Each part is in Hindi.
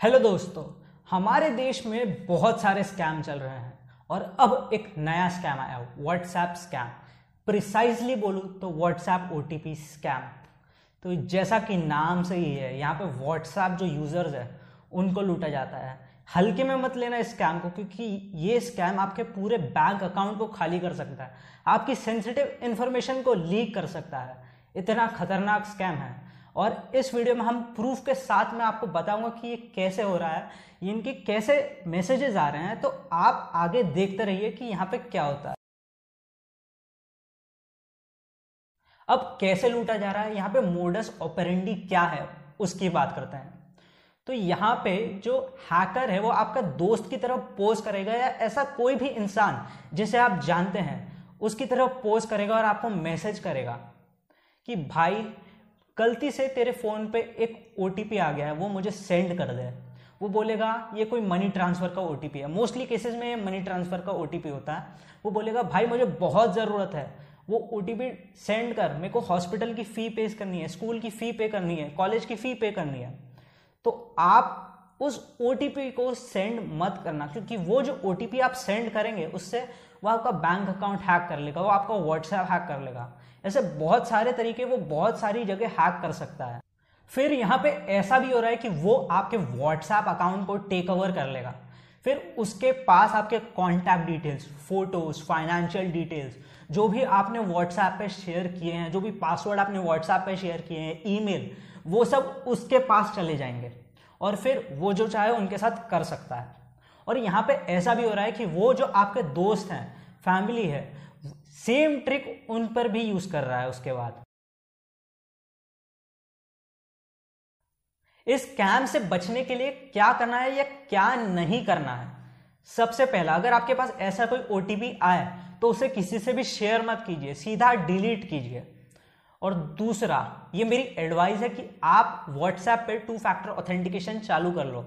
हेलो दोस्तों, हमारे देश में बहुत सारे स्कैम चल रहे हैं और अब एक नया स्कैम आया व्हाट्सएप स्कैम प्रिसाइजली बोलूँ तो व्हाट्सएप ओटीपी स्कैम तो जैसा कि नाम से ही है, यहाँ पे व्हाट्सएप जो यूज़र्स है, उनको लूटा जाता है। हल्के में मत लेना इस स्कैम को, क्योंकि ये स्कैम आपके पूरे बैंक अकाउंट को खाली कर सकता है। आपकी सेंसिटिव इंफॉर्मेशन को लीक कर सकता है। इतना खतरनाक स्कैम है। और इस वीडियो में हम प्रूफ के साथ में आपको बताऊँगा कि ये कैसे हो रहा है इनके कैसे मैसेजेस आ रहे हैं तो आप आगे देखते रहिए कि यहाँ पे क्या होता है। अब कैसे लूटा जा रहा है, यहाँ पे मोडस ऑपरेंडी क्या है, उसकी बात करते हैं। तो यहाँ पे जो हैकर है, वो आपका दोस्त की तरफ़ पोस्ट करेगा या ऐसा कोई भी इंसान जिसे आप जानते हैं, उसकी तरफ़ पोस्ट करेगा और आपको मैसेज करेगा कि भाई गलती से तेरे फ़ोन पे एक ओटीपी आ गया है, वो मुझे सेंड कर दे। वो बोलेगा, ये कोई मनी ट्रांसफ़र का ओटीपी है। मोस्टली केसेस में मनी ट्रांसफ़र का ओटीपी होता है। वो बोलेगा, भाई, मुझे बहुत ज़रूरत है। वो ओटीपी सेंड कर, मेरे को हॉस्पिटल की फ़ी पे करनी है स्कूल की फ़ी पे करनी है कॉलेज की फ़ी पे करनी है। तो आप उस ओटीपी को सेंड मत करना, क्योंकि वो जो ओटीपी आप सेंड करेंगे, उससे वो आपका बैंक अकाउंट हैक कर लेगा, वो आपका व्हाट्सएप हैक कर लेगा। ऐसे बहुत सारे तरीके, वो बहुत सारी जगह हैक कर सकता है। फिर यहाँ पे ऐसा भी हो रहा है कि वो आपके व्हाट्सएप अकाउंट को टेक ओवर कर लेगा। फिर उसके पास आपके contact details photos financial details जो भी आपने व्हाट्सएप पे शेयर किए हैं, जो भी पासवर्ड आपने व्हाट्सएप पे शेयर किए हैं ईमेल वो सब उसके पास चले जाएँगे। और फिर वो जो चाहे उनके साथ कर सकता है। और यहाँ पे ऐसा भी हो रहा है कि वो जो आपके दोस्त हैं फैमिली है सेम ट्रिक उन पर भी यूज़ कर रहा है उसके बाद। इस कैम से बचने के लिए क्या करना है या क्या नहीं करना है? सबसे पहला, अगर आपके पास ऐसा कोई ओटीपी आए तो उसे किसी से भी शेयर मत कीजिए, सीधा डिलीट कीजिए। और दूसरा, ये मेरी एडवाइस है कि आप व्हाट्सएप पे टू फैक्टर ऑथेंटिकेशन चालू कर लो।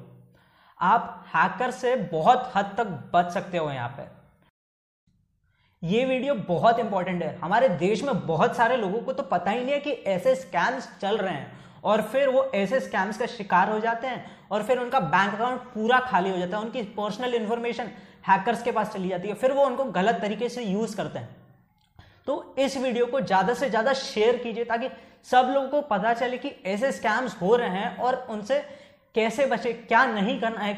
आप हैकर से बहुत हद तक बच सकते हो यहाँ पे। ये वीडियो बहुत इंपॉर्टेंट है। हमारे देश में बहुत सारे लोगों को तो पता ही नहीं है कि ऐसे स्कैम्स चल रहे हैं और फिर वो ऐसे स्कैम्स का शिकार हो जाते हैं और फिर उनका बैंक अकाउंट पूरा खाली हो जाता है। उनकी पर्सनल इंफॉर्मेशन हैकर्स के पास चली जाती है। फिर वो उनको गलत तरीके से यूज़ करते हैं। तो इस वीडियो को ज़्यादा से ज़्यादा शेयर कीजिए ताकि सब लोगों को पता चले कि ऐसे स्कैम्स हो रहे हैं और उनसे कैसे बचे, क्या नहीं करना है